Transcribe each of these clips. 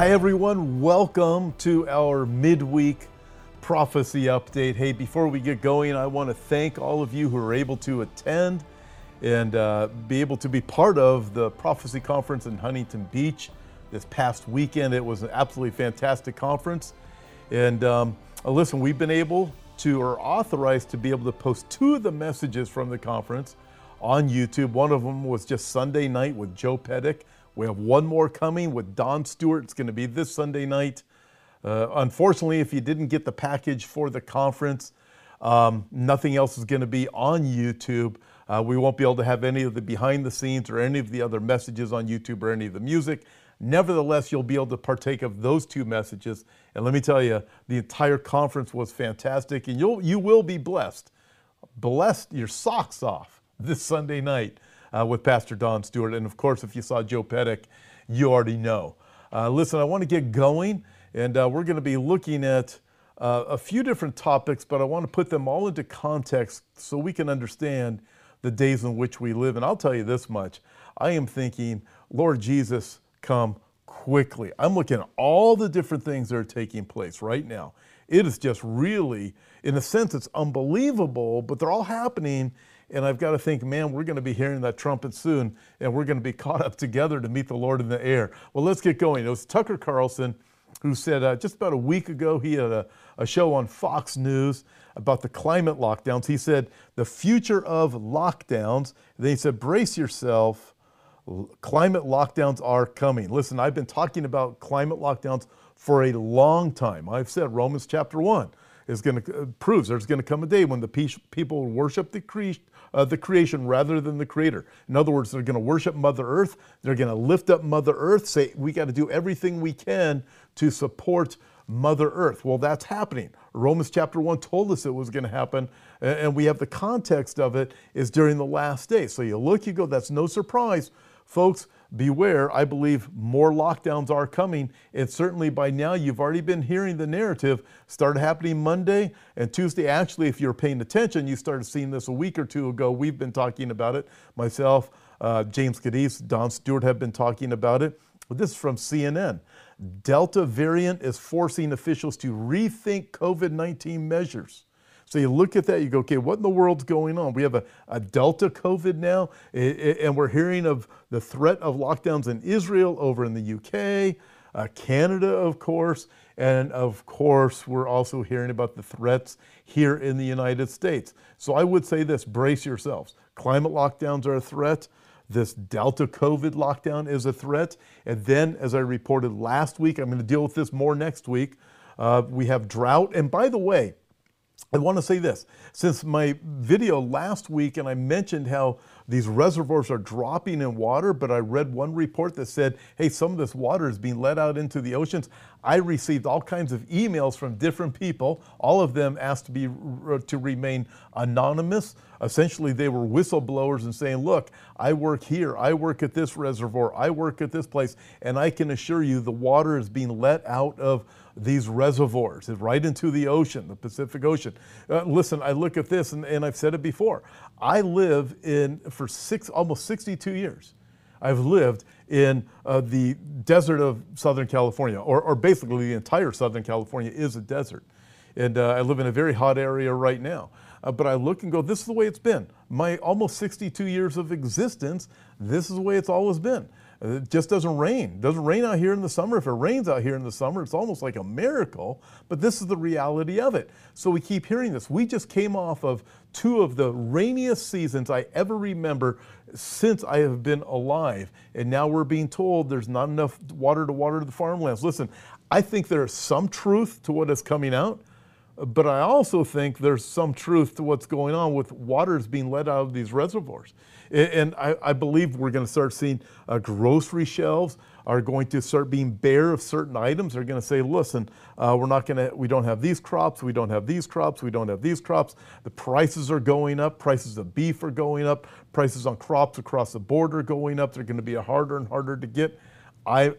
Hi, everyone. Welcome to our midweek prophecy update. Hey, before we get going, I want to thank all of you who are able to attend and uh, be able to be part of the prophecy conference in Huntington Beach this past weekend. It was an absolutely fantastic conference. And um, uh, listen, we've been able to, or authorized to be able to post two of the messages from the conference on YouTube. One of them was just Sunday night with Joe Pettick. We have one more coming with Don Stewart. It's going to be this Sunday night. Uh, unfortunately, if you didn't get the package for the conference, um, nothing else is going to be on YouTube. Uh, we won't be able to have any of the behind the scenes or any of the other messages on YouTube or any of the music. Nevertheless, you'll be able to partake of those two messages. And let me tell you, the entire conference was fantastic, and you'll you will be blessed, blessed your socks off this Sunday night uh, with Pastor Don Stewart. And of course, if you saw Joe Pettick, you already know. Uh, listen, I want to get going, and uh, we're going to be looking at uh, a few different topics, but I want to put them all into context so we can understand the days in which we live. And I'll tell you this much I am thinking, Lord Jesus, come quickly. I'm looking at all the different things that are taking place right now. It is just really, in a sense, it's unbelievable, but they're all happening. And I've got to think, man, we're going to be hearing that trumpet soon, and we're going to be caught up together to meet the Lord in the air. Well, let's get going. It was Tucker Carlson who said uh, just about a week ago, he had a, a show on Fox News about the climate lockdowns. He said, the future of lockdowns. And then he said, brace yourself climate lockdowns are coming. Listen, I've been talking about climate lockdowns for a long time. I've said Romans chapter 1 is going to uh, proves there's going to come a day when the people will worship the, cre- uh, the creation rather than the creator. In other words, they're going to worship Mother Earth. They're going to lift up Mother Earth, say we got to do everything we can to support Mother Earth. Well, that's happening. Romans chapter 1 told us it was going to happen, and we have the context of it is during the last days. So you look, you go, that's no surprise Folks, beware. I believe more lockdowns are coming. And certainly by now, you've already been hearing the narrative. Started happening Monday and Tuesday. Actually, if you're paying attention, you started seeing this a week or two ago. We've been talking about it. Myself, uh, James Cadiz, Don Stewart have been talking about it. But this is from CNN. Delta variant is forcing officials to rethink COVID 19 measures. So you look at that, you go, okay, what in the world's going on? We have a, a Delta COVID now, and we're hearing of the threat of lockdowns in Israel, over in the UK, uh, Canada, of course, and of course, we're also hearing about the threats here in the United States. So I would say this brace yourselves. Climate lockdowns are a threat. This Delta COVID lockdown is a threat. And then, as I reported last week, I'm going to deal with this more next week. Uh, we have drought. And by the way, I want to say this. Since my video last week, and I mentioned how these reservoirs are dropping in water, but I read one report that said, hey, some of this water is being let out into the oceans. I received all kinds of emails from different people. All of them asked to be to remain anonymous. Essentially, they were whistleblowers and saying, look, I work here, I work at this reservoir, I work at this place, and I can assure you the water is being let out of these reservoirs right into the ocean, the Pacific Ocean. Uh, listen, I look at this, and, and I've said it before. I live in, for six, almost 62 years, I've lived in uh, the desert of Southern California, or, or basically the entire Southern California is a desert. And uh, I live in a very hot area right now. Uh, but I look and go, this is the way it's been. My almost 62 years of existence, this is the way it's always been. It just doesn't rain. It doesn't rain out here in the summer. If it rains out here in the summer, it's almost like a miracle, but this is the reality of it. So we keep hearing this. We just came off of two of the rainiest seasons I ever remember since I have been alive. And now we're being told there's not enough water to water the farmlands. Listen, I think there's some truth to what is coming out. But I also think there's some truth to what's going on with waters being let out of these reservoirs. And I, I believe we're going to start seeing uh, grocery shelves are going to start being bare of certain items. They're going to say, listen, uh, we're not going to, we don't have these crops, we don't have these crops, we don't have these crops. The prices are going up, prices of beef are going up, prices on crops across the board are going up. They're going to be harder and harder to get. I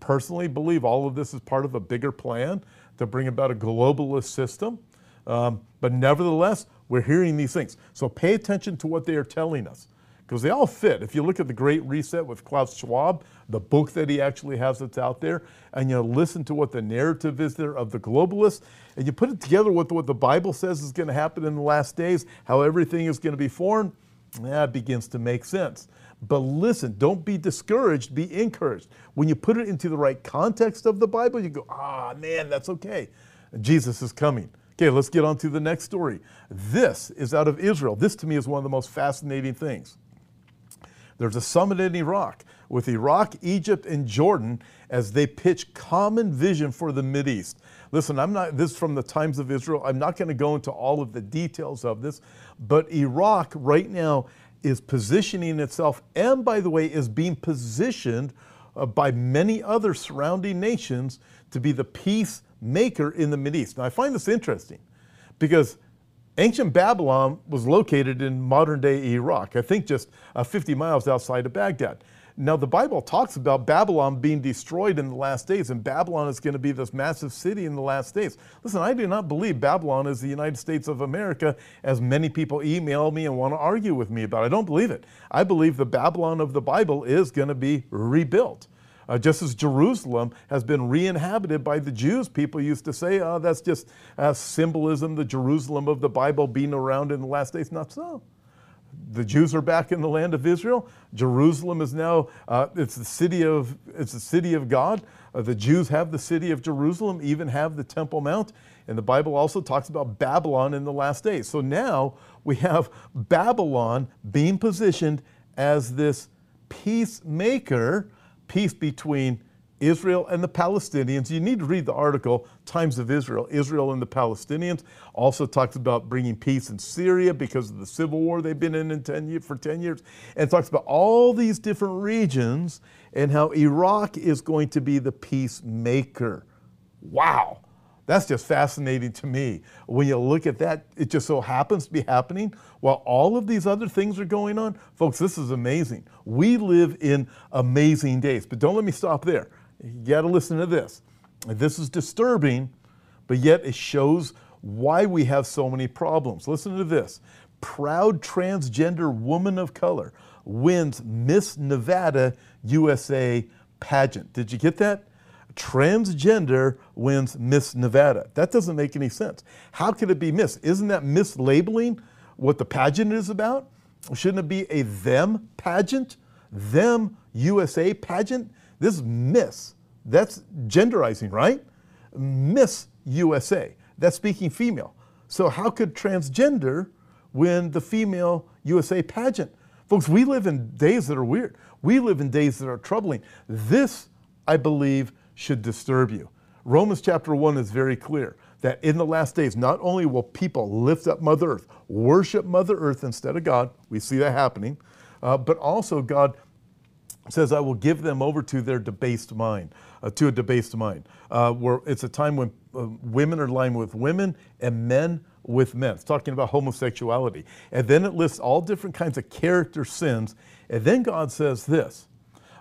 personally believe all of this is part of a bigger plan to bring about a globalist system. Um, but nevertheless, we're hearing these things. So pay attention to what they are telling us because they all fit. If you look at the Great Reset with Klaus Schwab, the book that he actually has that's out there, and you listen to what the narrative is there of the globalists, and you put it together with what the Bible says is going to happen in the last days, how everything is going to be formed, that begins to make sense. But listen, don't be discouraged, be encouraged. When you put it into the right context of the Bible, you go, ah, man, that's okay. Jesus is coming. Okay, let's get on to the next story. This is out of Israel. This to me is one of the most fascinating things. There's a summit in Iraq with Iraq, Egypt, and Jordan as they pitch common vision for the East. Listen, I'm not this from the times of Israel. I'm not going to go into all of the details of this, but Iraq right now is positioning itself, and by the way, is being positioned uh, by many other surrounding nations to be the peacemaker in the Mideast. Now, I find this interesting because Ancient Babylon was located in modern day Iraq, I think just uh, 50 miles outside of Baghdad. Now, the Bible talks about Babylon being destroyed in the last days, and Babylon is going to be this massive city in the last days. Listen, I do not believe Babylon is the United States of America, as many people email me and want to argue with me about. I don't believe it. I believe the Babylon of the Bible is going to be rebuilt. Uh, just as Jerusalem has been re inhabited by the Jews, people used to say, oh, that's just uh, symbolism, the Jerusalem of the Bible being around in the last days. Not so. The Jews are back in the land of Israel. Jerusalem is now, uh, it's, the city of, it's the city of God. Uh, the Jews have the city of Jerusalem, even have the Temple Mount. And the Bible also talks about Babylon in the last days. So now we have Babylon being positioned as this peacemaker peace between Israel and the Palestinians. You need to read the article, Times of Israel, Israel and the Palestinians. Also talks about bringing peace in Syria because of the civil war they've been in, in 10 for 10 years. And talks about all these different regions and how Iraq is going to be the peacemaker. Wow. That's just fascinating to me. When you look at that, it just so happens to be happening while all of these other things are going on. Folks, this is amazing. We live in amazing days. But don't let me stop there. You got to listen to this. This is disturbing, but yet it shows why we have so many problems. Listen to this. Proud transgender woman of color wins Miss Nevada USA pageant. Did you get that? Transgender wins Miss Nevada. That doesn't make any sense. How could it be Miss? Isn't that mislabeling what the pageant is about? Shouldn't it be a them pageant? Them USA pageant? This is Miss. That's genderizing, right? Miss USA. That's speaking female. So how could transgender win the female USA pageant? Folks, we live in days that are weird. We live in days that are troubling. This, I believe, should disturb you. Romans chapter 1 is very clear that in the last days, not only will people lift up Mother Earth, worship Mother Earth instead of God, we see that happening, uh, but also God says, I will give them over to their debased mind, uh, to a debased mind. Uh, where it's a time when uh, women are lying with women and men with men. It's talking about homosexuality. And then it lists all different kinds of character sins. And then God says this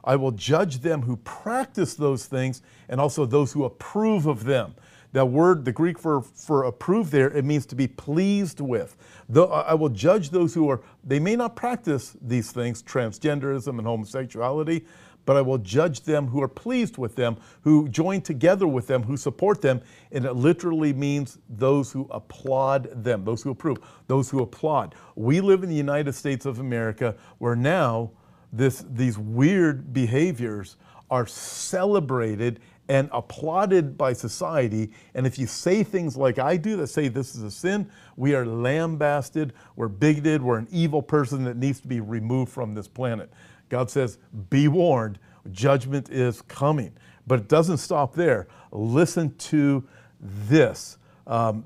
I will judge them who practice those things and also those who approve of them. That word, the Greek for, for approve there, it means to be pleased with. Though I will judge those who are, they may not practice these things, transgenderism and homosexuality, but I will judge them who are pleased with them, who join together with them, who support them. And it literally means those who applaud them, those who approve, those who applaud. We live in the United States of America where now this, these weird behaviors are celebrated and applauded by society. And if you say things like I do that say this is a sin, we are lambasted, we're bigoted, we're an evil person that needs to be removed from this planet. God says, Be warned, judgment is coming. But it doesn't stop there. Listen to this. Um,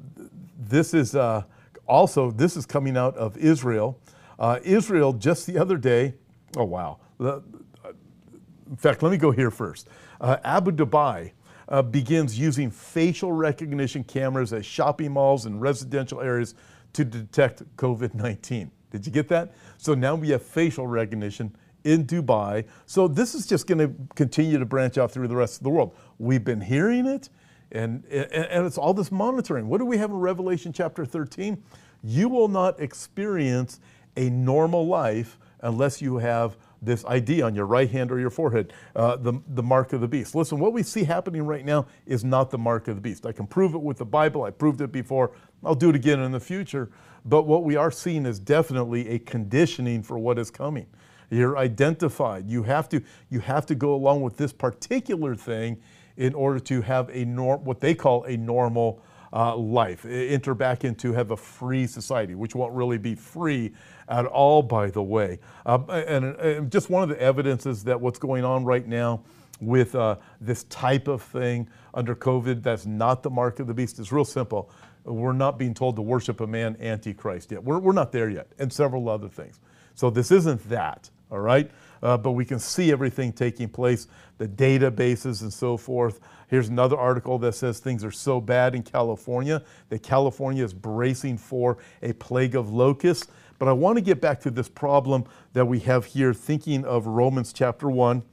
this is uh, also, this is coming out of Israel. Uh, Israel, just the other day, Oh, wow. In fact, let me go here first. Uh, Abu Dhabi uh, begins using facial recognition cameras at shopping malls and residential areas to detect COVID 19. Did you get that? So now we have facial recognition in Dubai. So this is just going to continue to branch out through the rest of the world. We've been hearing it, and, and it's all this monitoring. What do we have in Revelation chapter 13? You will not experience a normal life unless you have this ID on your right hand or your forehead, uh, the, the mark of the beast. Listen, what we see happening right now is not the mark of the beast. I can prove it with the Bible. I proved it before. I'll do it again in the future. But what we are seeing is definitely a conditioning for what is coming. You're identified. You have to, you have to go along with this particular thing in order to have a norm, what they call a normal uh, life, enter back into have a free society, which won't really be free at all, by the way. Uh, and, and, just one of the evidences that what's going on right now with uh, this type of thing under COVID, that's not the mark of the beast, is real simple. We're not being told to worship a man, Antichrist, yet. We're, we're not there yet, and several other things. So this isn't that, all right? Uh, but we can see everything taking place, the databases and so forth. Here's another article that says things are so bad in California that California is bracing for a plague of locusts. But I want to get back to this problem that we have here, thinking of Romans chapter 1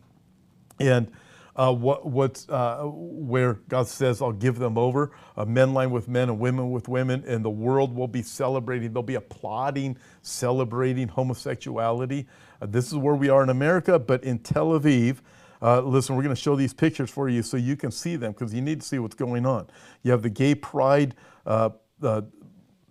and uh, what, what's, uh, where God says, I'll give them over, uh, men line with men and women with women, and the world will be celebrating, they'll be applauding, celebrating homosexuality. Uh, this is where we are in America, but in Tel Aviv, uh, listen, we're going to show these pictures for you so you can see them because you need to see what's going on. You have the Gay Pride uh,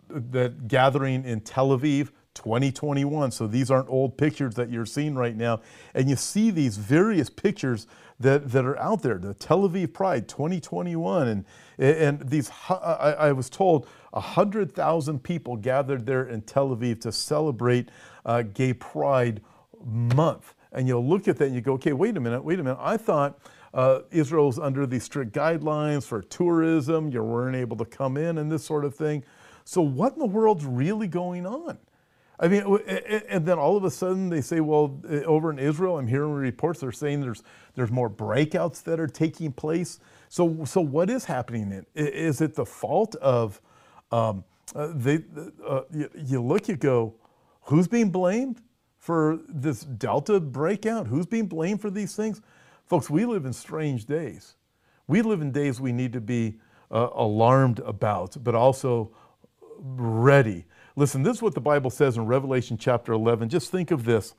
that gathering in Tel Aviv. 2021. So these aren't old pictures that you're seeing right now. And you see these various pictures that, that are out there. The Tel Aviv Pride 2021. And, and these, I, I was told 100,000 people gathered there in Tel Aviv to celebrate uh, Gay Pride Month and you'll look at that and you go, okay, wait a minute, wait a minute. I thought uh, Israel's under these strict guidelines for tourism. You weren't able to come in and this sort of thing. So what in the world's really going on? I mean, and then all of a sudden they say, well, over in Israel, I'm hearing reports they're saying there's there's more breakouts that are taking place. So, so what is happening? Is it the fault of um, uh, they? Uh, you, you look, you go, who's being blamed? for this Delta breakout? Who's being blamed for these things? Folks, we live in strange days. We live in days we need to be uh, alarmed about, but also ready. Listen, this is what the Bible says in Revelation chapter 11. Just think of this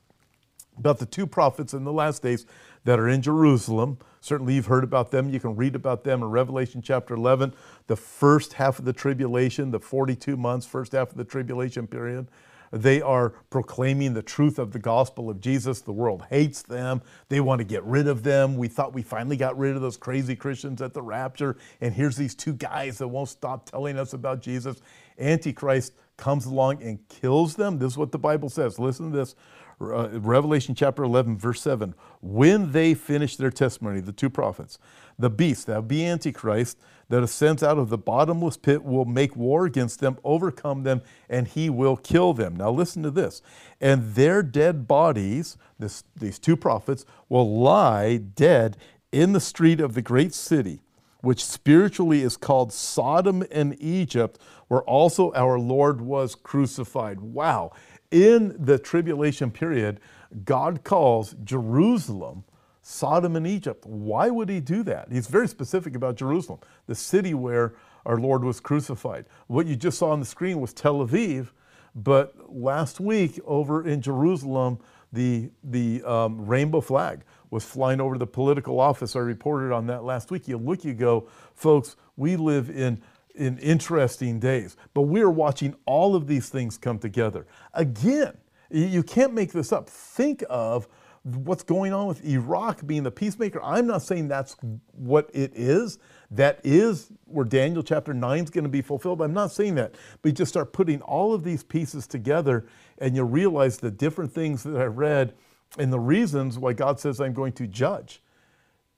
about the two prophets in the last days that are in Jerusalem. Certainly, you've heard about them. You can read about them in Revelation chapter 11, the first half of the tribulation, the 42 months, first half of the tribulation period. They are proclaiming the truth of the gospel of Jesus. The world hates them. They want to get rid of them. We thought we finally got rid of those crazy Christians at the rapture. And here's these two guys that won't stop telling us about Jesus. Antichrist comes along and kills them. This is what the Bible says. Listen to this. Uh, Revelation chapter 11, verse 7. When they finish their testimony, the two prophets, the beast, that be Antichrist, that ascends out of the bottomless pit will make war against them, overcome them, and he will kill them. Now, listen to this. And their dead bodies, this, these two prophets, will lie dead in the street of the great city, which spiritually is called Sodom and Egypt, where also our Lord was crucified. Wow. In the tribulation period, God calls Jerusalem Sodom and Egypt. Why would he do that? He's very specific about Jerusalem, the city where our Lord was crucified. What you just saw on the screen was Tel Aviv, but last week over in Jerusalem, the, the um, rainbow flag was flying over the political office. I reported on that last week. You look, you go, folks, we live in, in interesting days, but we're watching all of these things come together. Again, you can't make this up. Think of what's going on with Iraq being the peacemaker. I'm not saying that's what it is. That is where Daniel chapter 9 is going to be fulfilled. I'm not saying that. But you just start putting all of these pieces together and you realize the different things that I read and the reasons why God says I'm going to judge.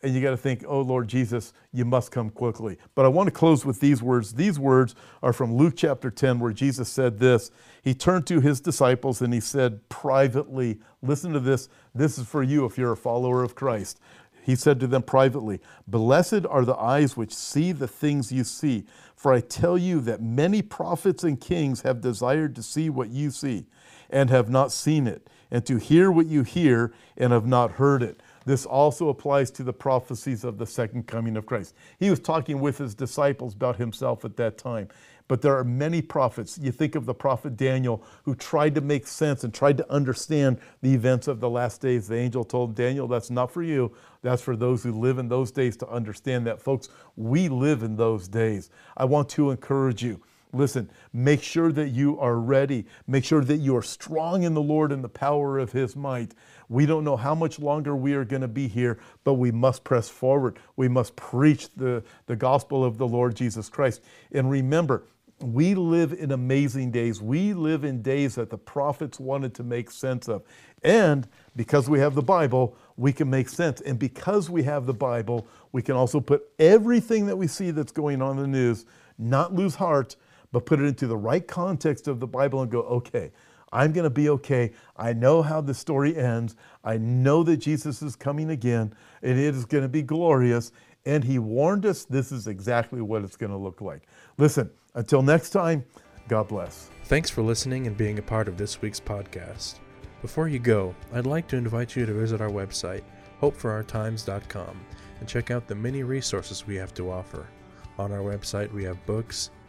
And you got to think, oh Lord Jesus, you must come quickly. But I want to close with these words. These words are from Luke chapter 10, where Jesus said this. He turned to his disciples and he said privately, Listen to this. This is for you if you're a follower of Christ. He said to them privately, Blessed are the eyes which see the things you see. For I tell you that many prophets and kings have desired to see what you see and have not seen it, and to hear what you hear and have not heard it. This also applies to the prophecies of the second coming of Christ. He was talking with his disciples about himself at that time. but there are many prophets. You think of the prophet Daniel who tried to make sense and tried to understand the events of the last days. The angel told Daniel, That's not for you, that's for those who live in those days to understand that. Folks, we live in those days. I want to encourage you. Listen, make sure that you are ready. Make sure that you are strong in the Lord and the power of His might. We don't know how much longer we are going to be here, but we must press forward. We must preach the, the gospel of the Lord Jesus Christ. And remember, we live in amazing days. We live in days that the prophets wanted to make sense of. And because we have the Bible, we can make sense. And because we have the Bible, we can also put everything that we see that's going on in the news, not lose heart, but put it into the right context of the Bible and go, okay, I'm going to be okay. I know how the story ends. I know that Jesus is coming again and it is going to be glorious. And he warned us this is exactly what it's going to look like. Listen, until next time, God bless. Thanks for listening and being a part of this week's podcast. Before you go, I'd like to invite you to visit our website, hopeforourtimes.com, and check out the many resources we have to offer. On our website, we have books,